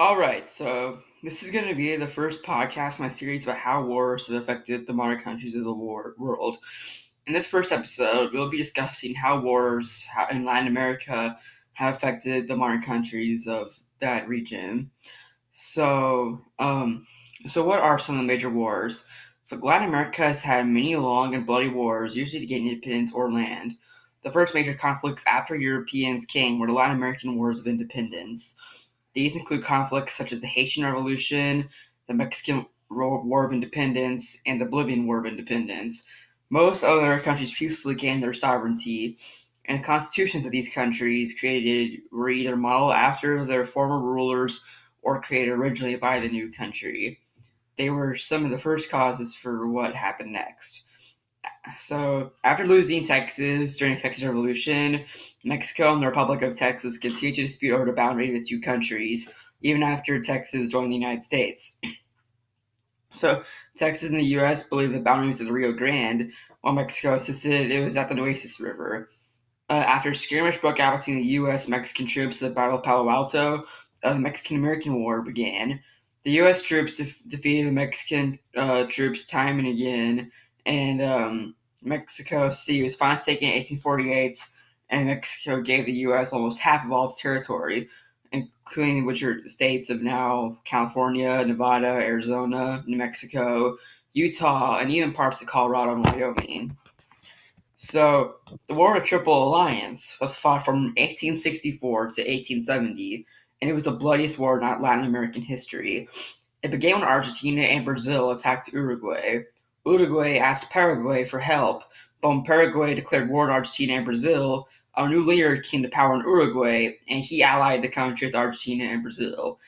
All right, so this is going to be the first podcast in my series about how wars have affected the modern countries of the war- world. In this first episode, we'll be discussing how wars in Latin America have affected the modern countries of that region. So, um, so what are some of the major wars? So, Latin America has had many long and bloody wars, usually to gain independence or land. The first major conflicts after Europeans came were the Latin American Wars of Independence. These include conflicts such as the Haitian Revolution, the Mexican War of Independence, and the Bolivian War of Independence. Most other countries peacefully gained their sovereignty, and the constitutions of these countries created were either modeled after their former rulers or created originally by the new country. They were some of the first causes for what happened next. So, after losing Texas during the Texas Revolution, Mexico and the Republic of Texas continued to dispute over the boundary of the two countries, even after Texas joined the United States. So, Texas and the U.S. believed the boundaries of the Rio Grande, while Mexico insisted it was at the Nueces River. Uh, after a skirmish broke out between the U.S. and Mexican troops the Battle of Palo Alto, uh, the Mexican American War began. The U.S. troops def- defeated the Mexican uh, troops time and again, and um, Mexico City was finally taken in 1848, and Mexico gave the U.S. almost half of all its territory, including which are the states of now California, Nevada, Arizona, New Mexico, Utah, and even parts of Colorado and Wyoming. So, the War of Triple Alliance was fought from 1864 to 1870, and it was the bloodiest war in Latin American history. It began when Argentina and Brazil attacked Uruguay. Uruguay asked Paraguay for help, but when Paraguay declared war on Argentina and Brazil, a new leader came to power in Uruguay, and he allied the country with Argentina and Brazil.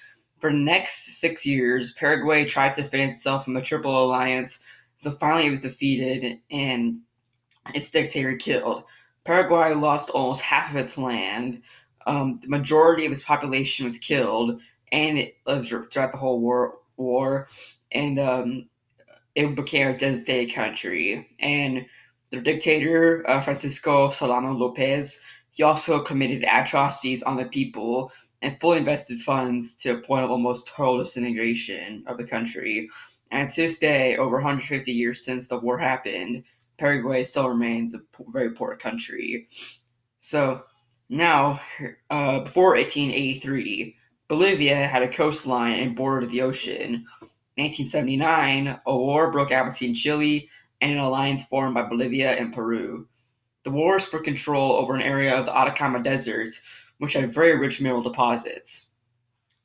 For the next six years, Paraguay tried to defend itself from the Triple Alliance, so finally it was defeated and its dictator killed. Paraguay lost almost half of its land. Um, the majority of its population was killed, and it lived throughout the whole war. War, and um, it became a designated country. And the dictator, uh, Francisco Solano Lopez, he also committed atrocities on the people and fully invested funds to a point of almost total disintegration of the country. And to this day, over 150 years since the war happened, Paraguay still remains a very poor country. So now, uh, before 1883, Bolivia had a coastline and bordered the ocean. 1879, a war broke out between Chile and an alliance formed by Bolivia and Peru. The war was for control over an area of the Atacama Desert, which had very rich mineral deposits.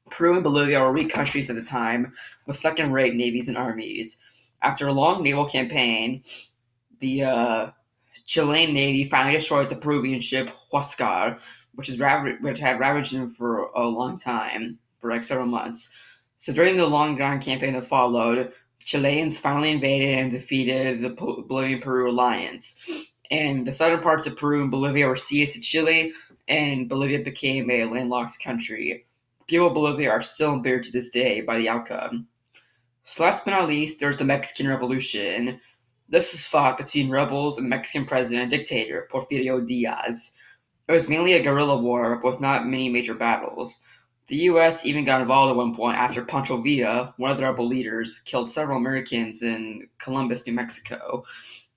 Peru and Bolivia were weak countries at the time, with second rate navies and armies. After a long naval campaign, the uh, Chilean navy finally destroyed the Peruvian ship Huascar, which, rav- which had ravaged them for a long time, for like several months. So during the long ground campaign that followed, Chileans finally invaded and defeated the Bolivian Peru alliance. And the southern parts of Peru and Bolivia were ceded to Chile, and Bolivia became a landlocked country. The people of Bolivia are still embittered to this day by the outcome. So last but not least, there's the Mexican Revolution. This was fought between rebels and Mexican president dictator Porfirio Diaz. It was mainly a guerrilla war with not many major battles. The U.S. even got involved at one point after Pancho Villa, one of the rebel leaders, killed several Americans in Columbus, New Mexico.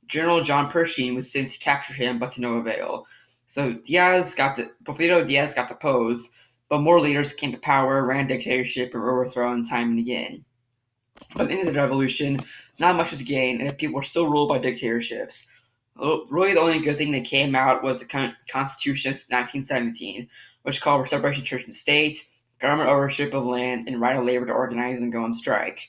General John Pershing was sent to capture him, but to no avail. So Diaz got the Porfirio Diaz got the pose, but more leaders came to power, ran dictatorship, and were overthrown time and again. By the end of the revolution, not much was gained, and people were still ruled by dictatorships. Really, the only good thing that came out was the Constitution of 1917, which called for separation of church and state, government ownership of land, and right of labor to organize and go on strike.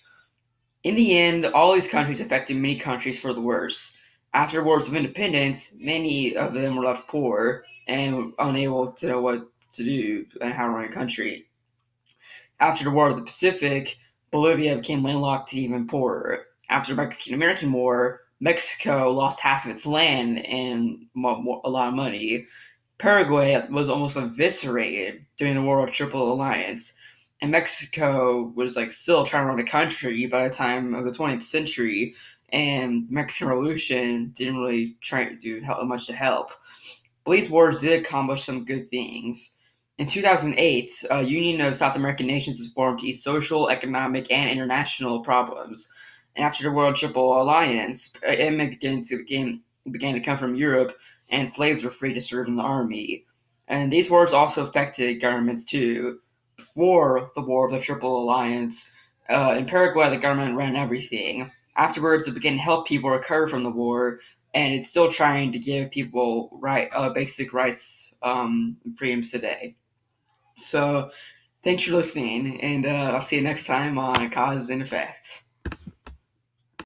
In the end, all these countries affected many countries for the worse. After wars of independence, many of them were left poor and unable to know what to do and how to run a country. After the War of the Pacific, Bolivia became landlocked and even poorer. After the Mexican American War, Mexico lost half of its land and a lot of money. Paraguay was almost eviscerated during the of Triple Alliance, and Mexico was like still trying to run a country by the time of the 20th century, and Mexican Revolution didn't really try to do much to help. But these wars did accomplish some good things. In 2008, a Union of South American Nations was formed to ease social, economic, and international problems. And after the World Triple Alliance, immigrants began, began to come from Europe, and slaves were free to serve in the army. And these wars also affected governments too. Before the War of the Triple Alliance, uh, in Paraguay, the government ran everything. Afterwards, it began to help people recover from the war, and it's still trying to give people right uh, basic rights um, freedoms today. So, thanks for listening, and uh, I'll see you next time on Cause and Effect.